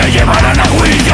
te llevarán a juicio